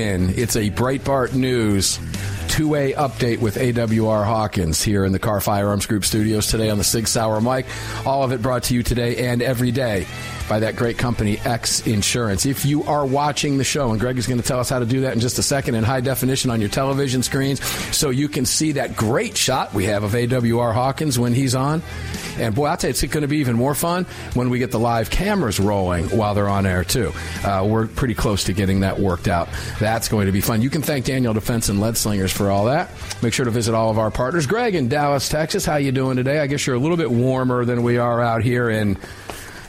It's a Breitbart News two-way update with AWR Hawkins here in the Kahr Firearms Group studios today on the Sig Sauer mic. All of it brought to you today and every day by that great company, X Insurance. If you are watching the show, and Greg is going to tell us how to do that in just a second in high definition on your television screens so you can see that great shot we have of AWR Hawkins when he's on. And boy, I'll tell you, it's going to be even more fun when we get the live cameras rolling while they're on air, too. Uh, we're pretty close to getting that worked out. That's going to be fun. You can thank Daniel Defense and Lead Slingers for all that. Make sure to visit all of our partners. Greg in Dallas, Texas, how you doing today? I guess you're a little bit warmer than we are out here in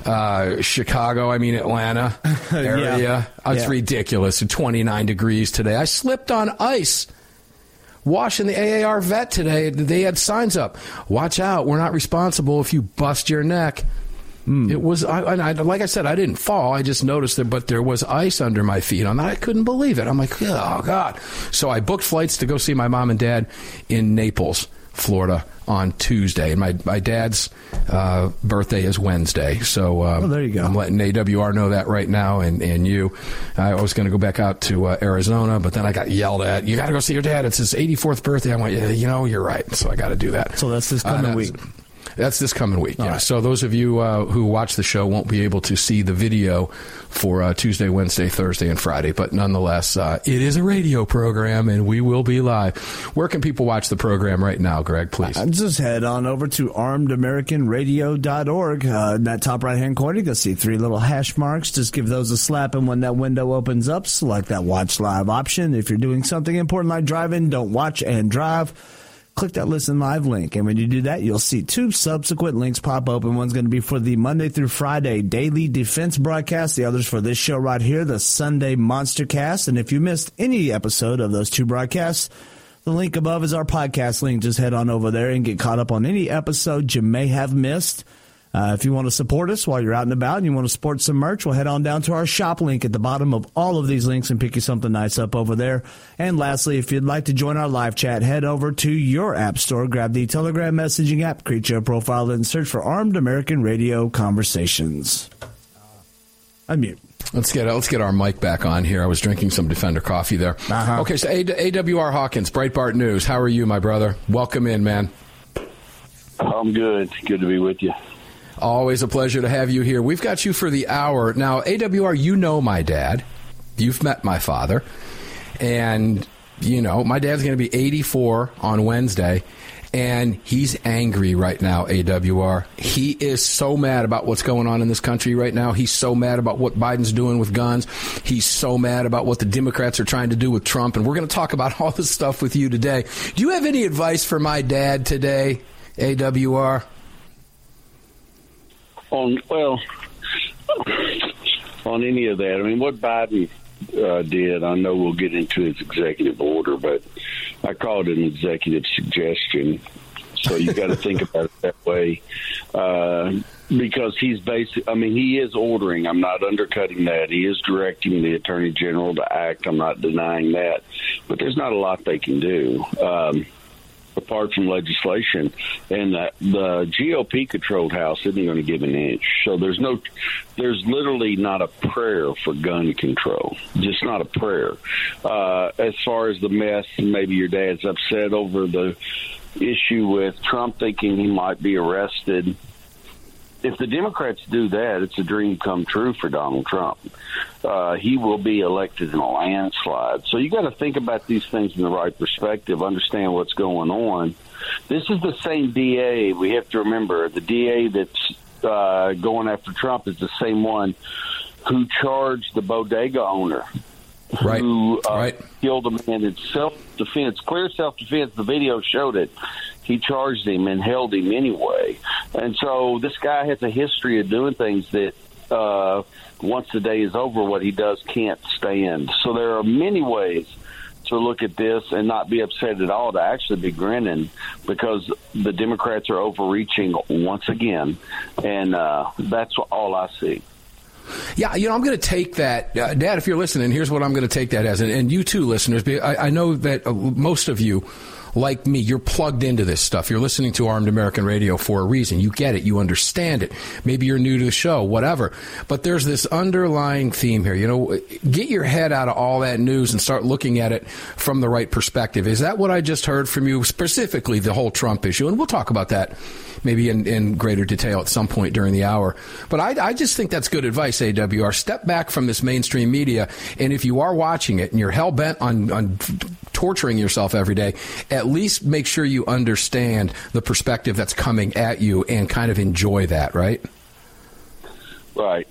uh, Chicago, I mean Atlanta area. Yeah. Oh, It's Yeah. ridiculous. 29 degrees today. I slipped on ice washing the AAR vet today. They had signs up. Watch out. We're not responsible if you bust your neck. It was, I, and I, like I said, I didn't fall. I just noticed it, but there was ice under my feet on that. I couldn't believe it. I'm like, oh, God. So I booked flights to go see my mom and dad in Naples, Florida on Tuesday. And my, my dad's uh, birthday is Wednesday. So um, Oh, there you go. I'm letting AWR know that right now and, and you. I was going to go back out to uh, Arizona, but then I got yelled at. You got to go see your dad. It's his 84th birthday. I went, yeah, you know, you're right. So I got to do that. So that's this coming that's- week. That's this coming week. Yeah. right. So those of you uh, who watch the show won't be able to see the video for uh, Tuesday, Wednesday, Thursday, and Friday. But nonetheless, uh, it is a radio program, and we will be live. Where can people watch the program right now, Greg? Please. Just head on over to armedamericanradio.org. Uh, in that top right hand corner, you can see three little hash marks. Just give those a slap, and when that window opens up, select that watch live option. If you're doing something important like driving, don't watch and drive. Click that listen live link, and when you do that, you'll see two subsequent links pop open. One's going to be for the Monday through Friday daily defense broadcast. The other's for this show right here, the Sunday Monster Cast. And if you missed any episode of those two broadcasts, the link above is our podcast link. Just head on over there and get caught up on any episode you may have missed. Uh, if you want to support us while you're out and about and you want to support some merch, well, head on down to our shop link at the bottom of all of these links and pick you something nice up over there. And lastly, if you'd like to join our live chat, head over to your app store, grab the Telegram messaging app, create your profile, and search for Armed American Radio Conversations. Unmute. Let's get let's get our mic back on here. I was drinking some Defender coffee there. Uh-huh. Okay, so AWR Hawkins, Breitbart News. How are you, my brother? Welcome in, man. I'm good. Good to be with you. Always a pleasure to have you here. We've got you for the hour. Now, AWR, you know my dad. You've met my father. And, you know, my dad's going to be 84 on Wednesday. And he's angry right now, AWR. He is so mad about what's going on in this country right now. He's so mad about what Biden's doing with guns. He's so mad about what the Democrats are trying to do with Trump. And we're going to talk about all this stuff with you today. Do you have any advice for my dad today, AWR? On well, on any of that. I mean, what Biden uh, did. I know we'll get into his executive order, but I call it an executive suggestion. So you got to think about it that way, uh, because he's basic. I mean, he is ordering. I'm not undercutting that. He is directing the attorney general to act. I'm not denying that, but there's not a lot they can do. Um, apart from legislation, and the, the GOP controlled House isn't going to give an inch. So there's no, there's literally not a prayer for gun control, just not a prayer. Uh, as far as the mess, maybe your dad's upset over the issue with Trump thinking he might be arrested if the Democrats do that, it's a dream come true for Donald Trump. Uh, he will be elected in a landslide. So you got to think about these things in the right perspective, understand what's going on. This is the same DA. We have to remember the DA that's uh, going after Trump is the same one who charged the bodega owner right. who uh, right. killed a man in self defense, clear self defense. The video showed it. He charged him and held him anyway. And so this guy has a history of doing things that uh, once the day is over, what he does can't stand. So there are many ways to look at this and not be upset at all, to actually be grinning because the Democrats are overreaching once again. And uh, that's all I see. Yeah, you know, I'm going to take that, uh, Dad. If you're listening, here's what I'm going to take that as, and, and you too, listeners. I, I know that uh, most of you like me, you're plugged into this stuff. You're listening to Armed American Radio for a reason. You get it. You understand it. Maybe you're new to the show, whatever. But there's this underlying theme here. You know, get your head out of all that news and start looking at it from the right perspective. Is that what I just heard from you, specifically the whole Trump issue? And we'll talk about that maybe in, in greater detail at some point during the hour. But I, I just think that's good advice, AWR. Step back from this mainstream media. And if you are watching it and you're hell bent on, on torturing yourself every day, at least make sure you understand the perspective that's coming at you and kind of enjoy that, right? Right.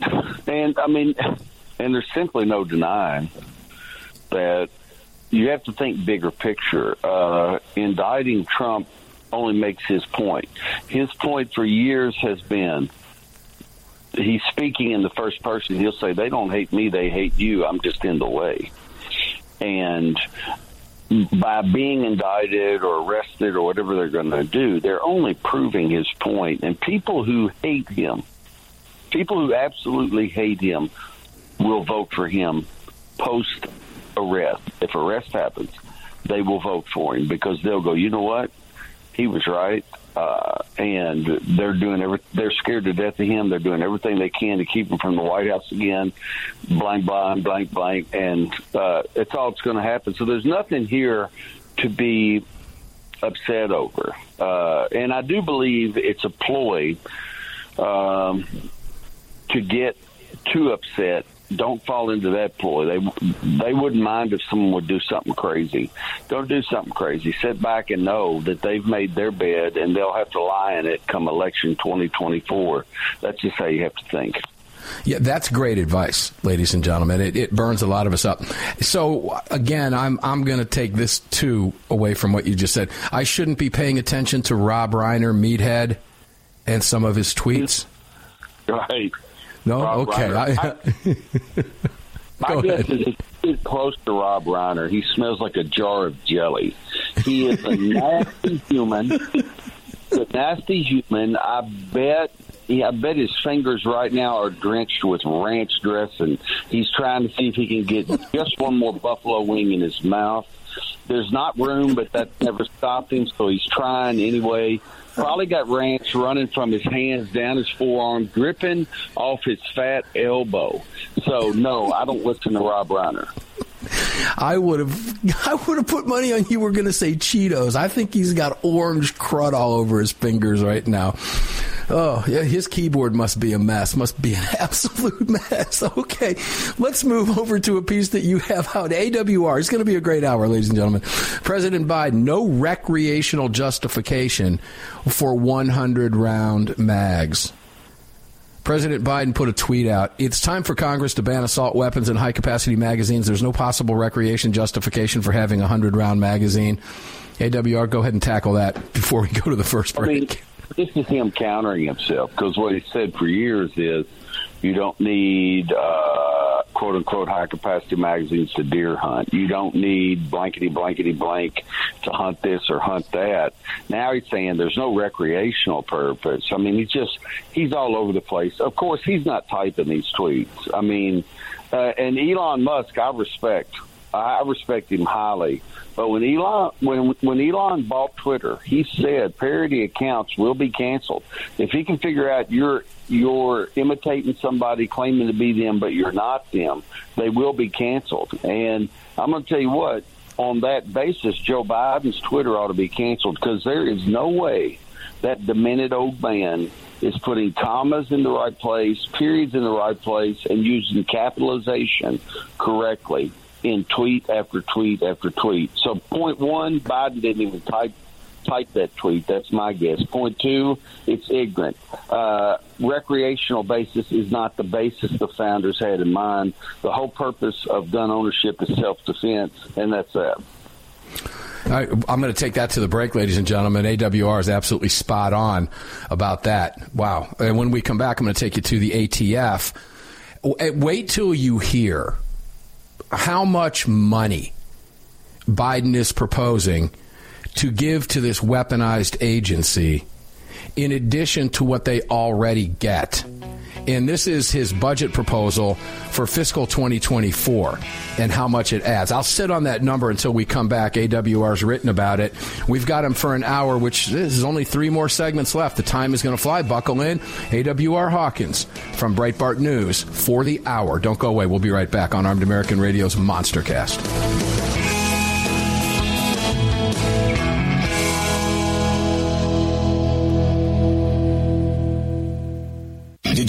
And I mean, and there's simply no denying that you have to think bigger picture. Uh, indicting Trump only makes his point. His point for years has been he's speaking in the first person. He'll say, They don't hate me, they hate you. I'm just in the way. And by being indicted or arrested or whatever they're going to do, they're only proving his point. And people who hate him, people who absolutely hate him, will vote for him post arrest. If arrest happens, they will vote for him because they'll go, you know what? He was right. Uh, and they're doing every, they're scared to death of him. They're doing everything they can to keep him from the White House again, blank, blank, blank, blank, and uh, it's all that's going to happen. So there's nothing here to be upset over, uh, and I do believe it's a ploy um, to get too upset don't fall into that ploy. They they wouldn't mind if someone would do something crazy. Don't do something crazy. Sit back and know that they've made their bed and they'll have to lie in it come election 2024. That's just how you have to think. Yeah, that's great advice, ladies and gentlemen. It, it burns a lot of us up. So again, I'm I'm going to take this too away from what you just said. I shouldn't be paying attention to Rob Reiner, meathead, and some of his tweets. Right. No, Rob okay. I, My Go guess ahead. is he's close to Rob Reiner. He smells like a jar of jelly. He is a nasty human. A nasty human. I bet. Yeah, I bet his fingers right now are drenched with ranch dressing. He's trying to see if he can get just one more buffalo wing in his mouth. There's not room, but that never stopped him, so he's trying anyway. Probably got ranch running from his hands down his forearm, gripping off his fat elbow. So no, I don't listen to Rob Reiner. I would have I would have put money on you were going to say Cheetos. I think he's got orange crud all over his fingers right now. Oh, yeah, his keyboard must be a mess. Must be an absolute mess. Okay, let's move over to a piece that you have out. AWR. It's going to be a great hour, ladies and gentlemen. President Biden, no recreational justification for 100 round mags. President Biden put a tweet out. It's time for Congress to ban assault weapons and high capacity magazines. There's no possible recreation justification for having a 100 round magazine. AWR, go ahead and tackle that before we go to the first I mean, break. this is him countering himself because what he said for years is you don't need uh, quote unquote high capacity magazines to deer hunt. You don't need blankety blankety blank to hunt this or hunt that. Now he's saying there's no recreational purpose. I mean, he's just he's all over the place. Of course, he's not typing these tweets. I mean, uh, and Elon Musk, I respect. I respect him highly. But when Elon when when Elon bought Twitter, he said parody accounts will be canceled if he can figure out you're you're imitating somebody claiming to be them, but you're not them. They will be canceled. And I'm going to tell you what. On that basis, Joe Biden's Twitter ought to be canceled because there is no way that demented old man is putting commas in the right place, periods in the right place, and using capitalization correctly in tweet after tweet after tweet. So, point one, Biden didn't even type type that tweet. That's my guess. Point two, it's ignorant. Uh, recreational basis is not the basis the founders had in mind. The whole purpose of gun ownership is self defense, and that's that. I, am going to take that to the break, ladies and gentlemen. AWR is absolutely spot on about that. Wow. And when we come back, I'm going to take you to the ATF. Wait till you hear how much money Biden is proposing to give to this weaponized agency in addition to what they already get. And this is his budget proposal for fiscal 2024 and how much it adds. I'll sit on that number until we come back. AWR's written about it. We've got him for an hour, which is only three more segments left. The time is going to fly. Buckle in. AWR Hawkins from Breitbart News for the hour. Don't go away. We'll be right back on Armed American Radio's Monstercast.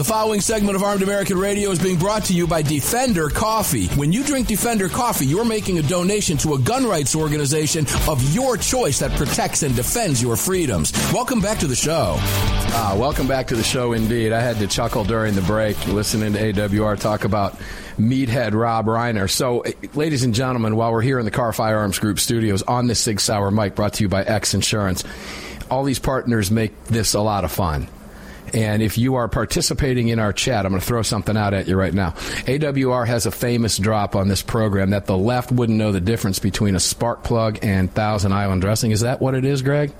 The following segment of Armed American Radio is being brought to you by Defender Coffee. When you drink Defender Coffee, you're making a donation to a gun rights organization of your choice that protects and defends your freedoms. Welcome back to the show. Ah, welcome back to the show indeed. I had to chuckle during the break listening to AWR talk about meathead Rob Reiner. So, eh, ladies and gentlemen, while we're here in the Kahr Firearms Group studios on this Sig Sauer mic brought to you by X Insurance, all these partners make this a lot of fun. And if you are participating in our chat, I'm going to throw something out at you right now. AWR has a famous drop on this program that the left wouldn't know the difference between a spark plug and Thousand Island dressing. Is that what it is, Greg?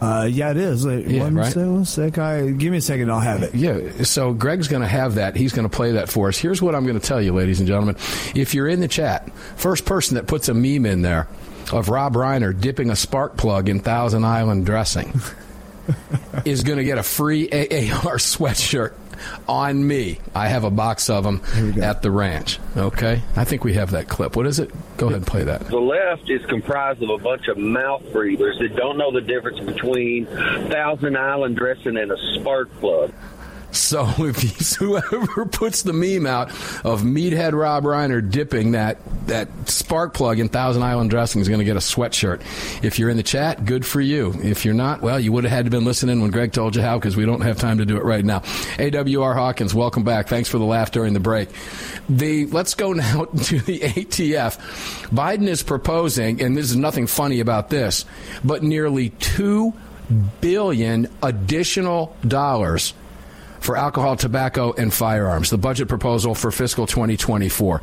Uh, yeah, it is. Wait, Yeah, one right? sec. I, give me a second. I'll have it. Yeah, so Greg's going to have that. He's going to play that for us. Here's what I'm going to tell you, ladies and gentlemen. If you're in the chat, first person that puts a meme in there of Rob Reiner dipping a spark plug in Thousand Island dressing is going to get a free AAR sweatshirt on me. I have a box of them at the ranch. Okay? I think we have that clip. What is it? Go ahead and play that. The left is comprised of a bunch of mouth breathers that don't know the difference between Thousand Island dressing and a spark plug. So if whoever puts the meme out of meathead Rob Reiner dipping that that spark plug in Thousand Island dressing is going to get a sweatshirt. If you're in the chat, good for you. If you're not, well, you would have had to been listening when Greg told you how because we don't have time to do it right now. AWR Hawkins, welcome back. Thanks for the laugh during the break. The let's go now to the ATF. Biden is proposing, and this is nothing funny about this, but nearly two billion additional dollars for alcohol, tobacco, and firearms. The budget proposal for fiscal 2024.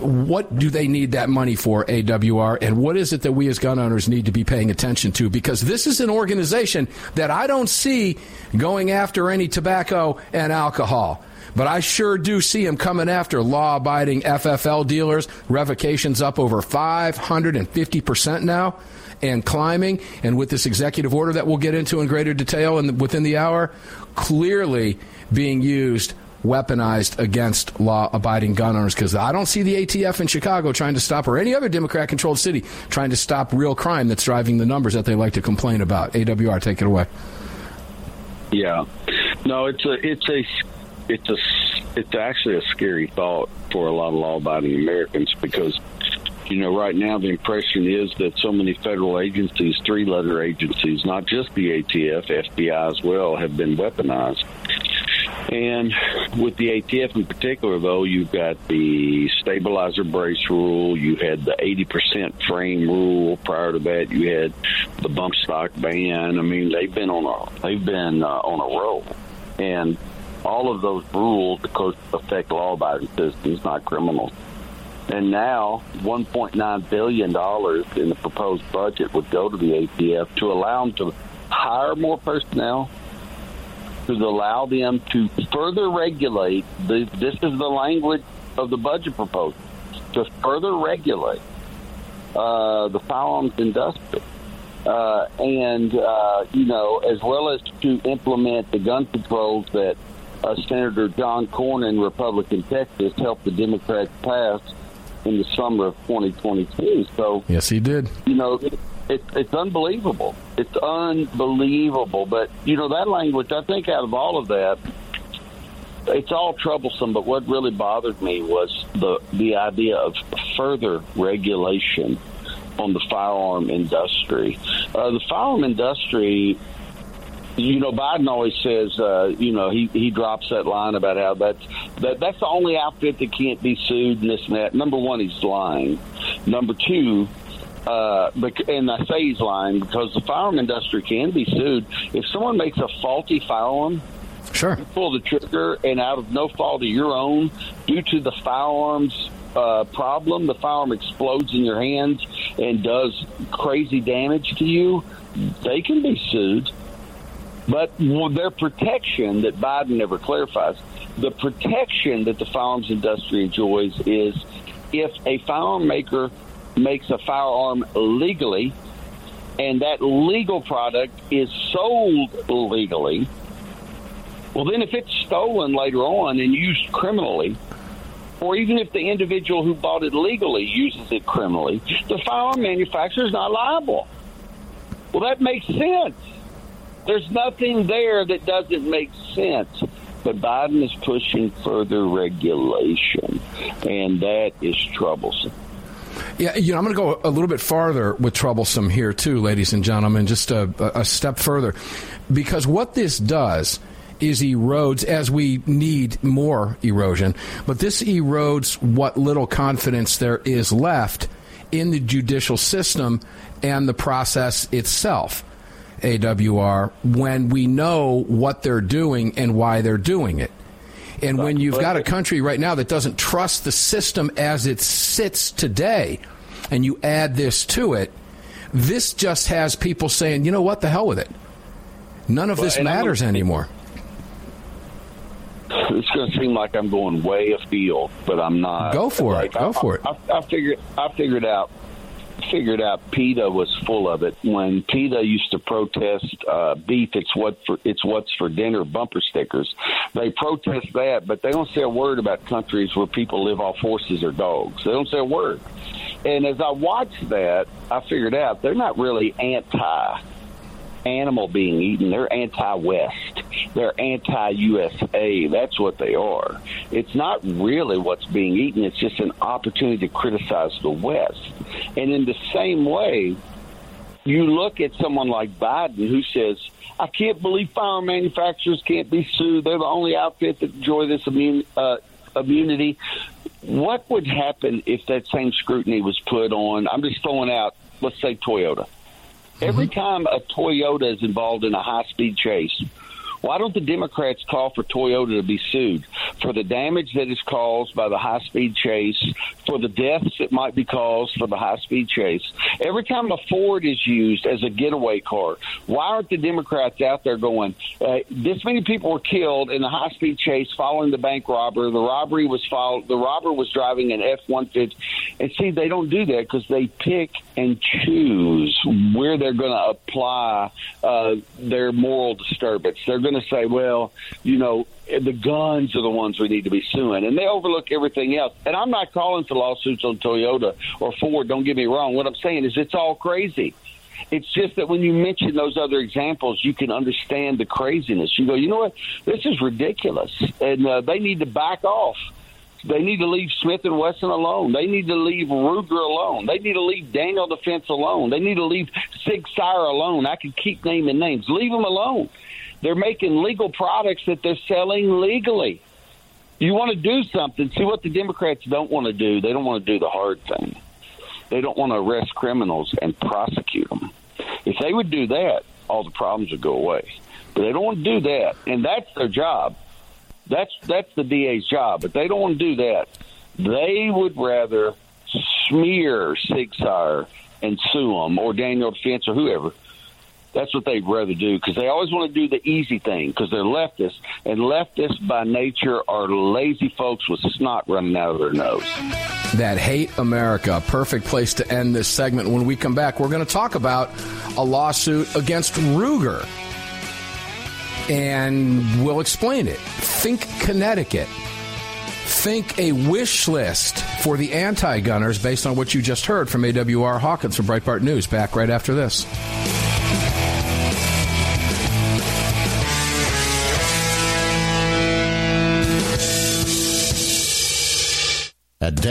What do they need that money for, AWR? And what is it that we as gun owners need to be paying attention to? Because this is an organization that I don't see going after any tobacco and alcohol. But I sure do see them coming after law abiding FFL dealers. Revocations up over 550% now and climbing. And with this executive order that we'll get into in greater detail the, within the hour, clearly being used, weaponized against law abiding gun owners. Because I don't see the ATF in Chicago trying to stop, or any other Democrat controlled city trying to stop real crime that's driving the numbers that they like to complain about. AWR, take it away. Yeah, no, it's a it's a it's a it's actually a scary thought for a lot of law-abiding Americans because you know right now the impression is that so many federal agencies, three-letter agencies, not just the ATF, FBI as well, have been weaponized. And with the ATF in particular, though, you've got the stabilizer brace rule. You had the 80% frame rule. Prior to that, you had the bump stock ban. I mean, they've been on a they've been uh, on a roll, and all of those rules, of course, affect law-abiding citizens, not criminals. And now, $1.9 billion in the proposed budget would go to the ATF to allow them to hire more personnel, to allow them to further regulate. The, this is the language of the budget proposal to further regulate uh, the firearms industry. Uh, and, uh, you know, as well as to implement the gun controls that uh, Senator John Cornyn, Republican Texas, helped the Democrats pass in the summer of 2022. So, Yes, he did. you know, it, it, it's unbelievable. It's unbelievable. But, you know, that language, I think out of all of that, it's all troublesome. But what really bothered me was the the idea of further regulation on the firearm industry. Uh, the firearm industry you know, Biden always says, uh, you know, he, he drops that line about how that's that, that's the only outfit that can't be sued and this and that. Number one, he's lying. Number two, uh, and I say he's lying because the firearm industry can be sued if someone makes a faulty firearm. Sure. You pull the trigger, and out of no fault of your own, due to the firearms uh, problem, the firearm explodes in your hands and does crazy damage to you. They can be sued. But their protection that Biden never clarifies, the protection that the firearms industry enjoys is if a firearm maker makes a firearm legally and that legal product is sold legally, well, then if it's stolen later on and used criminally, or even if the individual who bought it legally uses it criminally, the firearm manufacturer is not liable. Well, that makes sense. There's nothing there that doesn't make sense. But Biden is pushing further regulation, and that is troublesome. Yeah, you know, I'm going to go a little bit farther with troublesome here, too, ladies and gentlemen, just a, a step further. Because what this does is erodes as we need more erosion, but this erodes what little confidence there is left in the judicial system and the process itself. AWR when we know what they're doing and why they're doing it. And when you've got a country right now that doesn't trust the system as it sits today, and you add this to it, this just has people saying, you know what, the hell with it. None of this matters anymore. It's going to seem like I'm going way afield, but I'm not. Go for like, it. Go I, for it. I, I figured. I figured out figured out PETA was full of it when PETA used to protest uh, beef. It's what for it's what's for dinner bumper stickers. They protest that, but they don't say a word about countries where people live off horses or dogs. They don't say a word. And as I watched that, I figured out they're not really anti animal being eaten. They're anti-West. They're anti-USA. That's what they are. It's not really what's being eaten. It's just an opportunity to criticize the West. And in the same way, you look at someone like Biden who says, I can't believe firearm manufacturers can't be sued. They're the only outfit that enjoy this immune, uh, immunity. What would happen if that same scrutiny was put on? I'm just throwing out, let's say, Toyota. Every mm-hmm. time a Toyota is involved in a high speed chase, why don't the Democrats call for Toyota to be sued for the damage that is caused by the high speed chase, for the deaths that might be caused for the high speed chase? Every time a Ford is used as a getaway car, why aren't the Democrats out there going, uh, this many people were killed in the high speed chase following the bank robber? The robbery was followed, the robber was driving an F 150. And see, they don't do that because they pick and choose where they're going to apply uh, their moral disturbance. They're going to say, well, you know, the guns are the ones we need to be suing, and they overlook everything else. And I'm not calling for lawsuits on Toyota or Ford. Don't get me wrong. What I'm saying is it's all crazy. It's just that when you mention those other examples, you can understand the craziness. You go, you know what? This is ridiculous, and uh, they need to back off. They need to leave Smith and Wesson alone. They need to leave Ruger alone. They need to leave Daniel Defense alone. They need to leave Sig Sauer alone. I could keep naming names. Leave them alone. They're making legal products that they're selling legally. You want to do something. See what the Democrats don't want to do. They don't want to do the hard thing. They don't want to arrest criminals and prosecute them. If they would do that, all the problems would go away. But they don't want to do that, and that's their job. That's that's the DA's job, but they don't want to do that. They would rather smear Sig Sauer and sue them, or Daniel Defense, or whoever. That's what they'd rather do because they always want to do the easy thing because they're leftists, and leftists by nature are lazy folks with snot running out of their nose. That hate America. Perfect place to end this segment. When we come back, we're going to talk about a lawsuit against Ruger and we'll explain it. Think Connecticut. Think a wish list for the anti gunners based on what you just heard from AWR Hawkins from Breitbart News. Back right after this.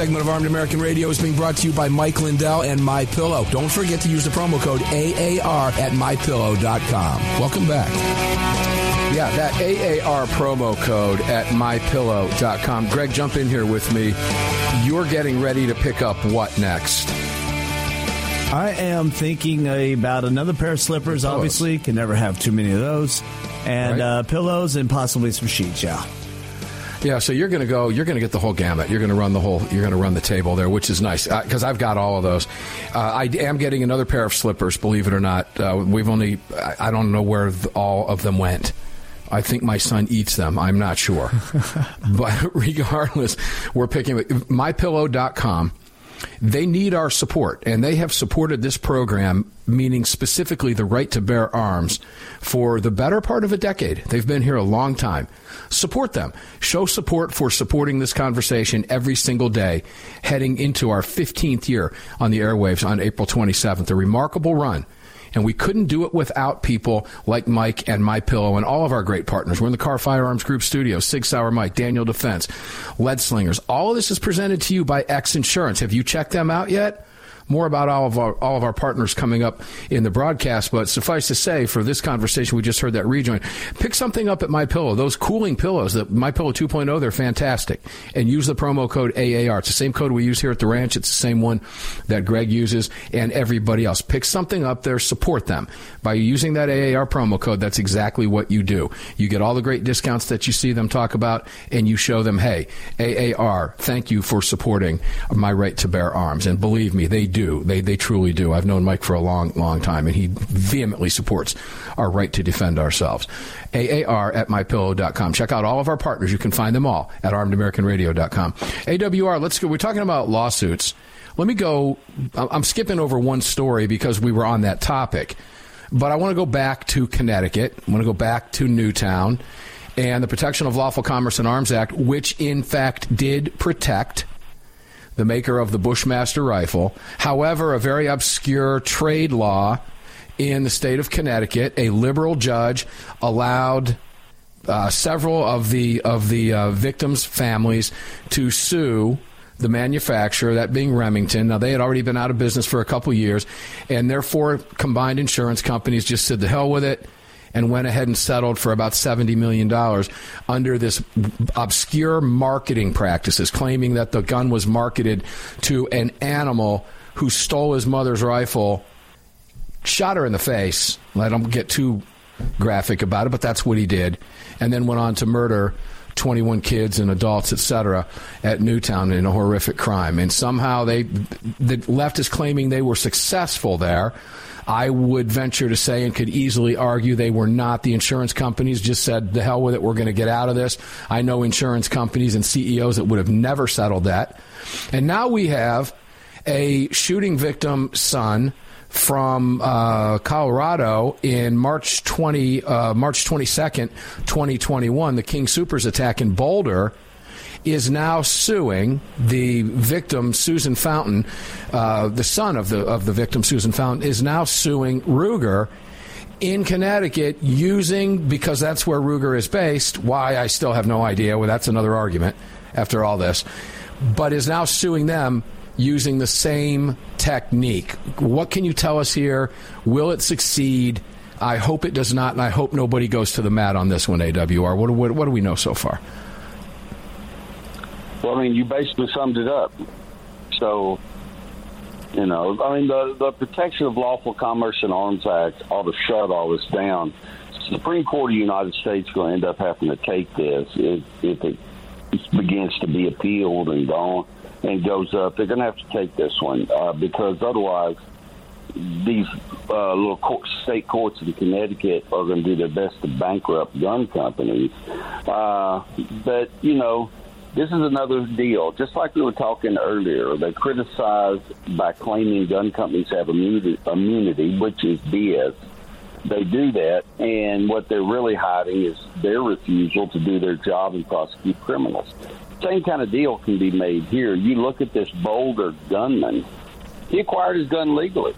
segment of Armed American Radio is being brought to you by Mike Lindell and My Pillow. Don't forget to use the promo code AAR at mypillow.com. Welcome back. Yeah, that AAR promo code at mypillow.com. Greg, jump in here with me. You're getting ready to pick up what next? I am thinking about another pair of slippers. Obviously, can never have too many of those, and Right. uh, pillows and possibly some sheets. Yeah. Yeah, so you're going to go. You're going to get the whole gamut. You're going to run the whole. You're going to run the table there, which is nice because I've got all of those. Uh, I am getting another pair of slippers. Believe it or not, uh, we've only. I, don't know where all of them went. I think my son eats them. I'm not sure, but regardless, we're picking mypillow.com. They need our support, and they have supported this program, meaning specifically the right to bear arms, for the better part of a decade. They've been here a long time. Support them. Show support for supporting this conversation every single day, heading into our 15th year on the airwaves on April 27th. A remarkable run. And we couldn't do it without people like mic and My Pillow and all of our great partners. We're in the Kahr Firearms Group studio. Sig Sauer Mike, Daniel Defense, Lead Slingers. All of this is presented to you by X Insurance. Have you checked them out yet? More about all of our all of our partners coming up in the broadcast, but suffice to say, for this conversation, we just heard that rejoin. Pick something up at My Pillow. Those cooling pillows, the My Pillow 2.0, they're fantastic. And use the promo code AAR. It's the same code we use here at the ranch. It's the same one that Greg uses and everybody else. Pick something up there. Support them by using that AAR promo code. That's exactly what you do. You get all the great discounts that you see them talk about, and you show them, hey, AAR, thank you for supporting my right to bear arms. And believe me, they do. They they truly do. I've known Mike for a long long time, and he vehemently supports our right to defend ourselves. AAR at mypillow.com. Check out all of our partners. You can find them all at armedamericanradio.com. AWR. Let's go. We're talking about lawsuits. Let me go. I'm skipping over one story because we were on that topic, but I want to go back to Connecticut. I want to go back to Newtown and the Protection of Lawful Commerce and Arms Act, which in fact did protect the maker of the Bushmaster rifle. However, a very obscure trade law in the state of Connecticut, a liberal judge allowed uh, several of the of the uh, victims' families to sue the manufacturer, that being Remington. Now they had already been out of business for a couple years, and therefore combined insurance companies just said the hell with it and went ahead and settled for about $70 million under this obscure marketing practices, claiming that the gun was marketed to an animal who stole his mother's rifle, shot her in the face. I don't get too graphic about it, but that's what he did, and then went on to murder 21 kids and adults, etc., at Newtown in a horrific crime. And somehow they, the left is claiming they were successful there. I would venture to say and could easily argue they were not. The insurance companies just said, the hell with it, we're going to get out of this. I know insurance companies and CEOs that would have never settled that. And now we have a shooting victim son from uh, Colorado in March 20, uh, March 22nd, 2021, the King Soopers attack in Boulder is now suing the victim Susan Fountain, uh, the son of the of the victim Susan Fountain, is now suing Ruger in Connecticut using because that's where Ruger is based. Why I still have no idea. Well, that's another argument after all this, but is now suing them using the same technique. What can you tell us here? Will it succeed? I hope it does not, and I hope nobody goes to the mat on this one. AWR. What, what, what do we know so far? Well, I mean, you basically summed it up. So, you know, I mean, the, the Protection of Lawful Commerce and Arms Act ought to shut all this down. Supreme Court of the United States is going to end up having to take this if, if it begins to be appealed and gone and goes up. They're going to have to take this one uh, because otherwise, these uh, little court, state courts in Connecticut are going to do their best to bankrupt gun companies. Uh, but you know, this is another deal. Just like we were talking earlier, they criticize by claiming gun companies have immunity, immunity which is BS. They do that, and what they're really hiding is their refusal to do their job and prosecute criminals. Same kind of deal can be made here. You look at this Boulder gunman; he acquired his gun legally.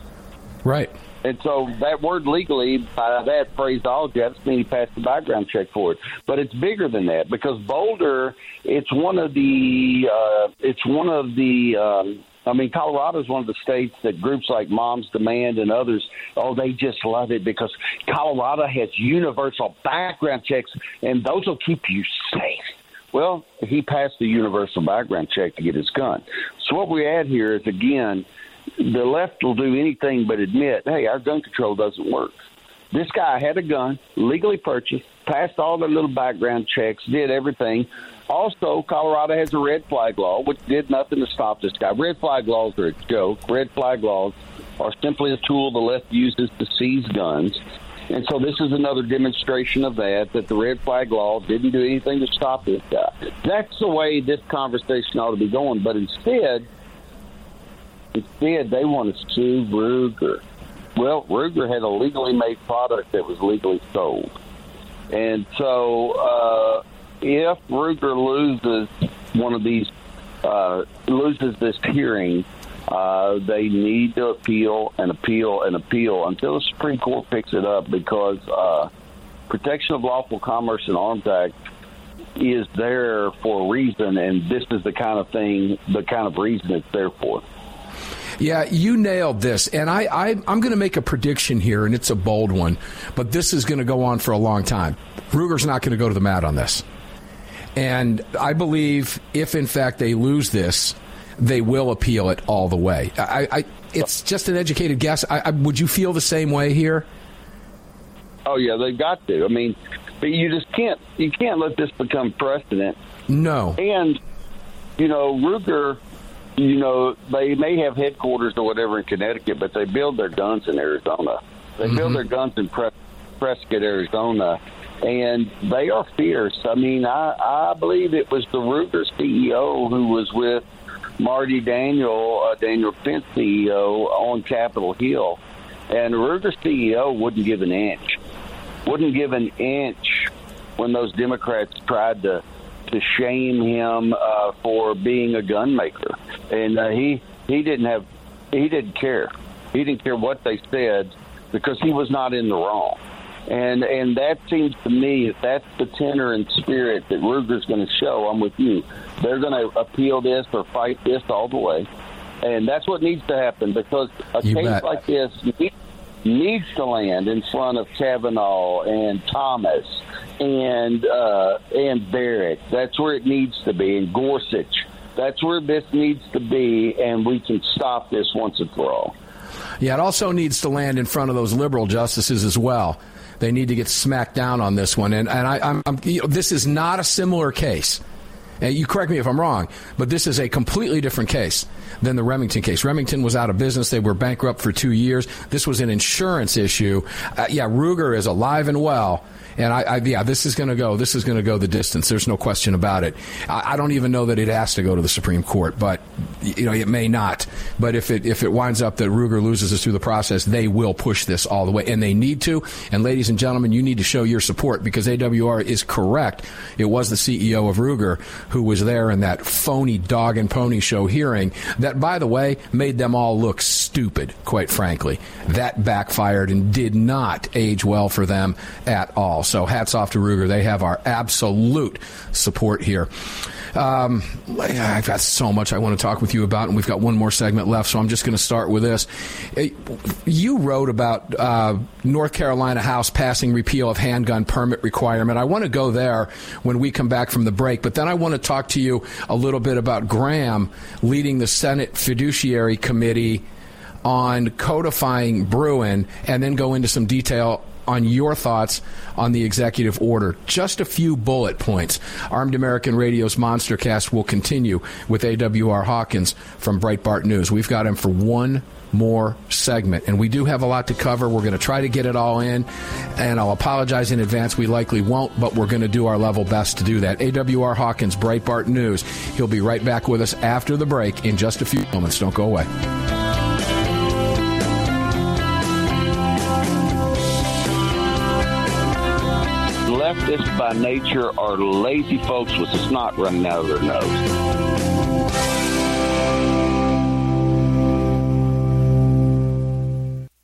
Right. And so that word legally, by that phraseology, that's mean he passed the background check for it. But it's bigger than that because Boulder, it's one of the, uh, it's one of the, um, I mean, Colorado is one of the states that groups like Moms Demand and others, oh, they just love it because Colorado has universal background checks, and those will keep you safe. Well, he passed the universal background check to get his gun. So what we add here is again the left will do anything but admit, hey, our gun control doesn't work. This guy had a gun, legally purchased, passed all the little background checks, did everything. Also, Colorado has a red flag law, which did nothing to stop this guy. Red flag laws are a joke. Red flag laws are simply a tool the left uses to seize guns. And so this is another demonstration of that, that the red flag law didn't do anything to stop this guy. That's the way this conversation ought to be going. But instead, Instead, they want to sue Ruger. Well, Ruger had a legally made product that was legally sold. And so uh, if Ruger loses one of these, uh, loses this hearing, uh, they need to appeal and appeal and appeal until the Supreme Court picks it up because uh, Protection of Lawful Commerce and Arms Act is there for a reason, and this is the kind of thing, the kind of reason it's there for. Yeah, you nailed this. And I, I, am going to make a prediction here, and it's a bold one, but this is going to go on for a long time. Ruger's not going to go to the mat on this. And I believe if, in fact, they lose this, they will appeal it all the way. I, I it's just an educated guess. I, would you feel the same way here? Oh yeah, they've got to. I mean, but you just can't you can't let this become precedent. No. And you know, Ruger, you know, they may have headquarters or whatever in Connecticut, but they build their guns in Arizona. They mm-hmm. build their guns in Prescott, Arizona, and they are fierce. I mean, I I believe it was the Ruger CEO who was with Marty Daniel, uh, Daniel Defense CEO on Capitol Hill, and Ruger CEO wouldn't give an inch, wouldn't give an inch when those Democrats tried to to shame him uh, for being a gun maker, and uh, he he didn't have he didn't care. He didn't care what they said because he was not in the wrong. And and that seems to me if that's the tenor and spirit that Ruger's going to show, I'm with you. They're going to appeal this or fight this all the way, and that's what needs to happen because a you case bet. like this needs to land in front of Kavanaugh and Thomas and uh, and Barrett. That's where it needs to be, and Gorsuch. That's where this needs to be, and we can stop this once and for all. Yeah, it also needs to land in front of those liberal justices as well. They need to get smacked down on this one. And, and I, know, this is not a similar case. And you correct me if I'm wrong, but this is a completely different case than the Remington case. Remington was out of business. They were bankrupt for two years. This was an insurance issue. Uh, yeah, Ruger is alive and well and I, I yeah, this is going to go. This is going to go the distance. There's no question about it. I, I, don't even know that it has to go to the Supreme Court, but you know it may not. But if it if it winds up that Ruger loses us through the process, they will push this all the way, and they need to. And ladies and gentlemen, you need to show your support because AWR is correct. It was the CEO of Ruger who was there in that phony dog and pony show hearing. That, by the way, made them all look stupid. Quite frankly, that backfired and did not age well for them at all. So hats off to Ruger. They have our absolute support here. Um, I've got so much I want to talk with you about, and we've got one more segment left, so I'm just going to start with this. You wrote about uh, North Carolina House passing repeal of handgun permit requirement. I want to go there when we come back from the break, but then I want to talk to you a little bit about Graham leading the Senate Fiduciary Committee on codifying Bruen and then go into some detail on your thoughts on the executive order. Just a few bullet points. Armed American Radio's Monstercast will continue with AWR Hawkins from Breitbart News. We've got him for one more segment. And we do have a lot to cover. We're going to try to get it all in. And I'll apologize in advance. We likely won't, but we're going to do our level best to do that. AWR Hawkins, Breitbart News. He'll be right back with us after the break in just a few moments. Don't go away. Leftists by nature are lazy folks with snot running out of their nose.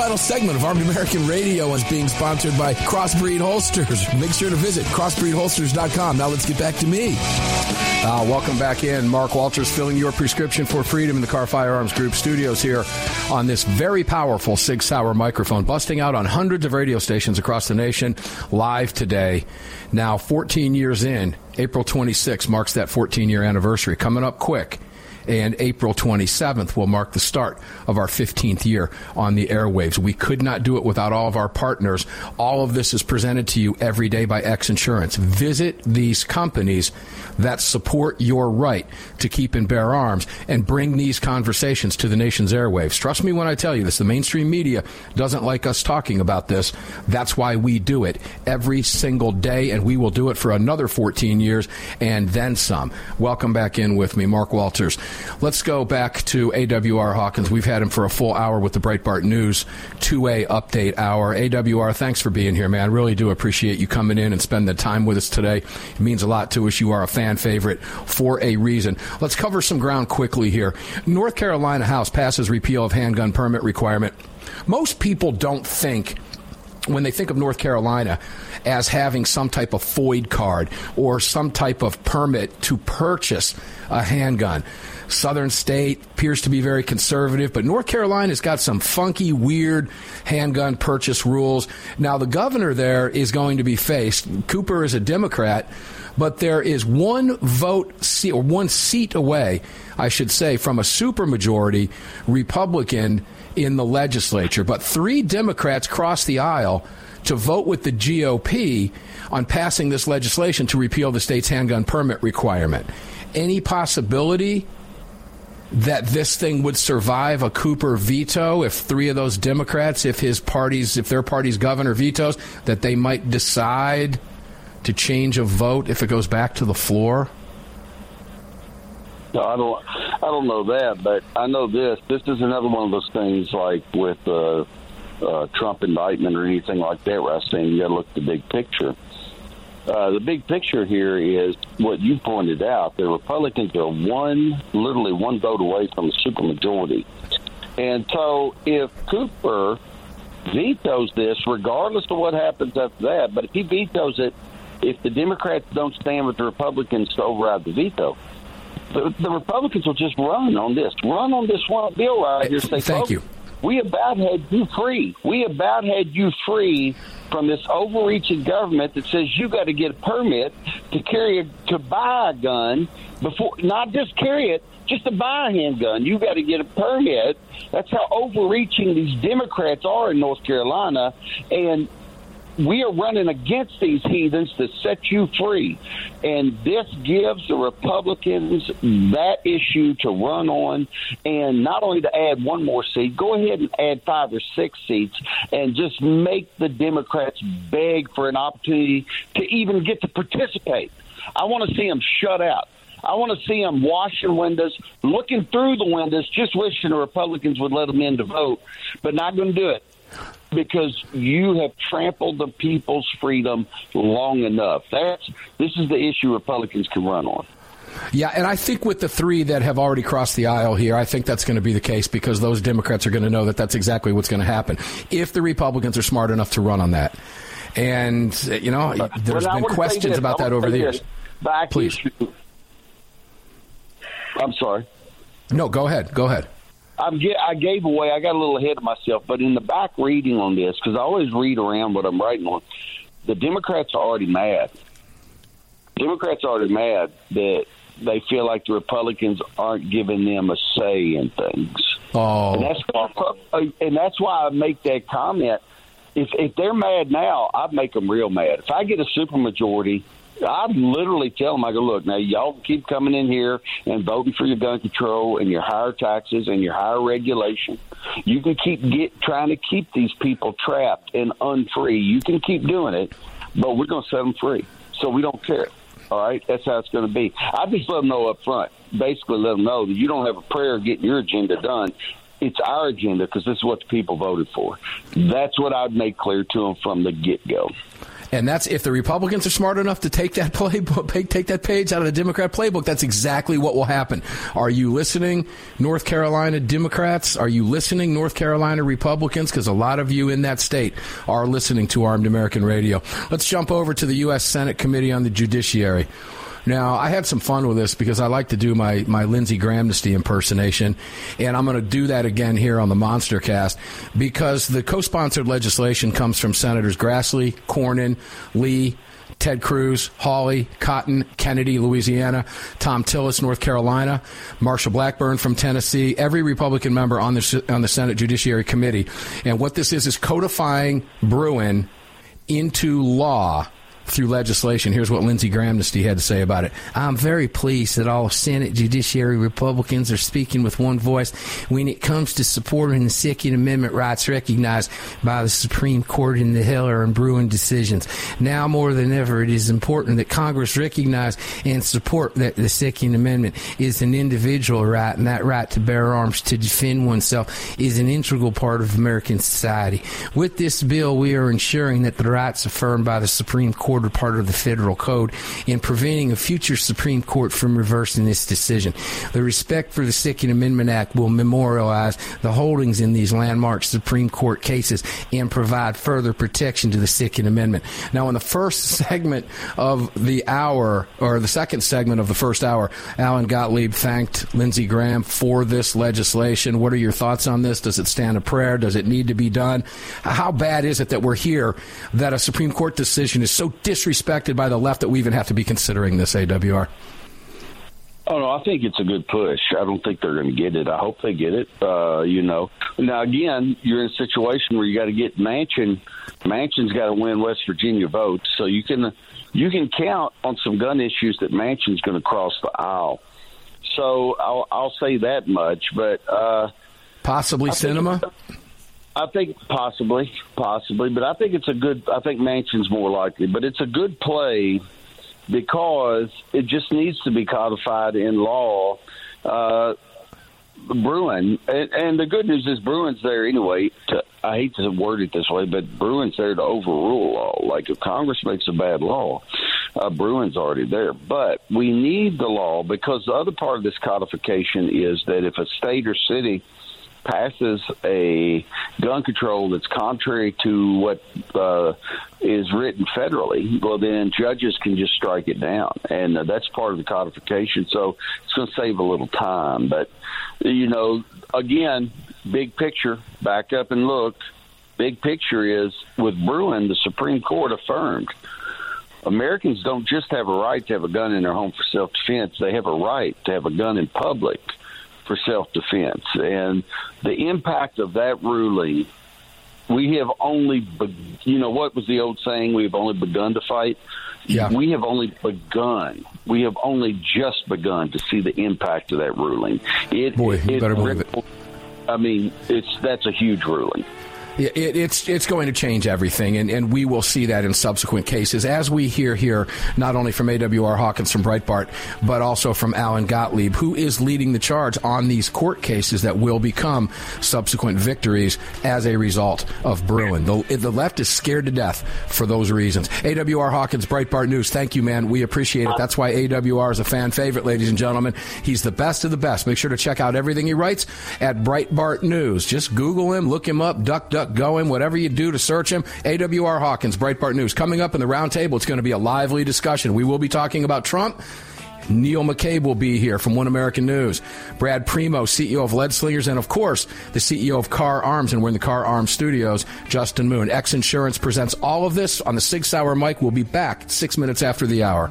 final segment of Armed American Radio is being sponsored by Crossbreed Holsters. Make sure to visit crossbreedholsters.com. Now let's get back to me. Uh, welcome back in. Mark Walters filling your prescription for freedom in the Kahr Firearms Group studios here on this very powerful Sig Sauer microphone, busting out on hundreds of radio stations across the nation live today. Now, 14 years in, April 26 marks that 14 year anniversary, coming up quick. And April 27th will mark the start of our 15th year on the airwaves. We could not do it without all of our partners. All of this is presented to you every day by X Insurance. Visit these companies that support your right to keep and bear arms and bring these conversations to the nation's airwaves. Trust me when I tell you this. The mainstream media doesn't like us talking about this. That's why we do it every single day, and we will do it for another 14 years and then some. Welcome back in with me, Mark Walters. Let's go back to AWR Hawkins. We've had him for a full hour with the Breitbart News 2A update hour. AWR, thanks for being here, man. Really do appreciate you coming in and spending the time with us today. It means a lot to us. You are a fan favorite for a reason. Let's cover some ground quickly here. North Carolina House passes repeal of handgun permit requirement. Most people don't think when they think of North Carolina as having some type of FOID card or some type of permit to purchase a handgun. Southern state appears to be very conservative, but North Carolina's got some funky, weird handgun purchase rules. Now, the governor there is going to be faced. Cooper is a Democrat, but there is one vote or one seat away, I should say, from a supermajority Republican in the legislature. But three Democrats crossed the aisle to vote with the GOP on passing this legislation to repeal the state's handgun permit requirement. Any possibility that this thing would survive a Cooper veto if three of those Democrats, if his party's, if their party's governor vetoes, that they might decide to change a vote if it goes back to the floor? No, I don't. I don't know that, but I know this. This is another one of those things like with uh, uh, Trump indictment or anything like that. Where I saying you got to look at the big picture. Uh, the big picture here is what you pointed out. The Republicans are one, literally one vote away from a supermajority. And so if Cooper vetoes this, regardless of what happens after that, but if he vetoes it, if the Democrats don't stand with the Republicans to override the veto, the, the Republicans will just run on this, run on this one bill right here. Say, Thank you. We about had you free. We about had you free from this overreaching government that says you got to get a permit to carry a, to buy a gun before, not just carry it, just to buy a handgun. You got to get a permit. That's how overreaching these Democrats are in North Carolina, and we are running against these heathens to set you free. And this gives the Republicans that issue to run on and not only to add one more seat, go ahead and add five or six seats and just make the Democrats beg for an opportunity to even get to participate. I want to see them shut out. I want to see them washing windows, looking through the windows, just wishing the Republicans would let them in to vote, but not going to do it because you have trampled the people's freedom long enough. That's this is the issue Republicans can run on. Yeah, and I think with the three that have already crossed the aisle here, I think that's going to be the case because those Democrats are going to know that that's exactly what's going to happen if the Republicans are smart enough to run on that. And you know, there's been questions about that over the years. Back Please. issue. I'm sorry. No, go ahead. Go ahead. I'm get, I gave away. I got a little ahead of myself, but in the back reading on this, because I always read around what I'm writing on, the Democrats are already mad. Democrats are already mad that they feel like the Republicans aren't giving them a say in things. Oh, and that's why, and that's why I make that comment. If if they're mad now, I'd make them real mad. If I get a supermajority, I'd literally tell them, I go, look, now y'all keep coming in here and voting for your gun control and your higher taxes and your higher regulation. You can keep get trying to keep these people trapped and unfree. You can keep doing it, but we're going to set them free. So we don't care. All right, that's how it's going to be. I just let them know up front. Basically, let them know that you don't have a prayer getting your agenda done. It's our agenda because this is what the people voted for. That's what I'd make clear to them from the get go. And that's if the Republicans are smart enough to take that playbook, take that page out of the Democrat playbook. That's exactly what will happen. Are you listening, North Carolina Democrats? Are you listening, North Carolina Republicans? Because a lot of you in that state are listening to Armed American Radio. Let's jump over to the U.S. Senate Committee on the Judiciary. Now, I had some fun with this because I like to do my, my Lindsey Grahamnesty impersonation, and I'm going to do that again here on the Monster Cast because the co sponsored legislation comes from Senators Grassley, Cornyn, Lee, Ted Cruz, Hawley, Cotton, Kennedy, Louisiana, Thom Tillis, North Carolina, Marsha Blackburn from Tennessee, every Republican member on the, on the Senate Judiciary Committee. And what this is is codifying Bruen into law through legislation. Here's what Lindsey Grahamnesty had to say about it. I'm very pleased that all Senate Judiciary Republicans are speaking with one voice when it comes to supporting the Second Amendment rights recognized by the Supreme Court in the Heller and Bruen decisions. Now more than ever, it is important that Congress recognize and support that the Second Amendment is an individual right, and that right to bear arms to defend oneself is an integral part of American society. With this bill, we are ensuring that the rights affirmed by the Supreme Court ordered part of the federal code in preventing a future Supreme Court from reversing this decision. The respect for the Second Amendment Act will memorialize the holdings in these landmark Supreme Court cases and provide further protection to the Second Amendment. Now, in the first segment of the hour, or the second segment of the first hour, Alan Gottlieb thanked Lindsey Graham for this legislation. What are your thoughts on this? Does it stand a prayer? Does it need to be done? How bad is it that we're here that a Supreme Court decision is so disrespected by the left that we even have to be considering this AWR? Oh no, I think it's a good push. I don't think they're going to get it. I hope they get it. Uh, you know, now again, you're in a situation where you got to get Manchin. Manchin's got to win West Virginia votes, so you can you can count on some gun issues that Manchin's going to cross the aisle. So I'll, I'll say that much, but uh, possibly I Sinema. Think, I think possibly, possibly, but I think it's a good. I think Manchin's more likely, but it's a good play because it just needs to be codified in law. Uh, Bruen, and, and the good news is Bruen's there anyway. To, I hate to word it this way, but Bruen's there to overrule law. Like if Congress makes a bad law, uh, Bruen's already there. But we need the law because the other part of this codification is that if a state or city passes a gun control that's contrary to what uh, is written federally, well, then judges can just strike it down. And uh, that's part of the codification. So it's going to save a little time. But, you know, again, big picture, back up and look. Big picture is with Bruen, the Supreme Court affirmed Americans don't just have a right to have a gun in their home for self defense, they have a right to have a gun in public for self defense. And the impact of that ruling, we have only, be- you know, what was the old saying? We have only begun to fight. Yeah. We have only begun. We have only just begun to see the impact of that ruling. It, Boy, you it, better believe it. I mean, it's that's a huge ruling. It, it's it's going to change everything, and, and we will see that in subsequent cases, as we hear here not only from AWR Hawkins from Breitbart, but also from Alan Gottlieb, who is leading the charge on these court cases that will become subsequent victories as a result of Bruen. The, the left is scared to death for those reasons. AWR Hawkins, Breitbart News, thank you, man. We appreciate it. That's why AWR is a fan favorite, ladies and gentlemen. He's the best of the best. Make sure to check out everything he writes at Breitbart News. Just Google him, look him up, duck, duck, go him, whatever you do to search him. AWR Hawkins, Breitbart News. Coming up in the roundtable, it's going to be a lively discussion. We will be talking about Trump. Neil McCabe will be here from One American News. Brad Primo, CEO of Lead Slingers, and of course, the CEO of Kahr Arms, and we're in the Kahr Arms studios, Justin Moon. X Insurance presents all of this on the Sig Sauer mic. We'll be back six minutes after the hour.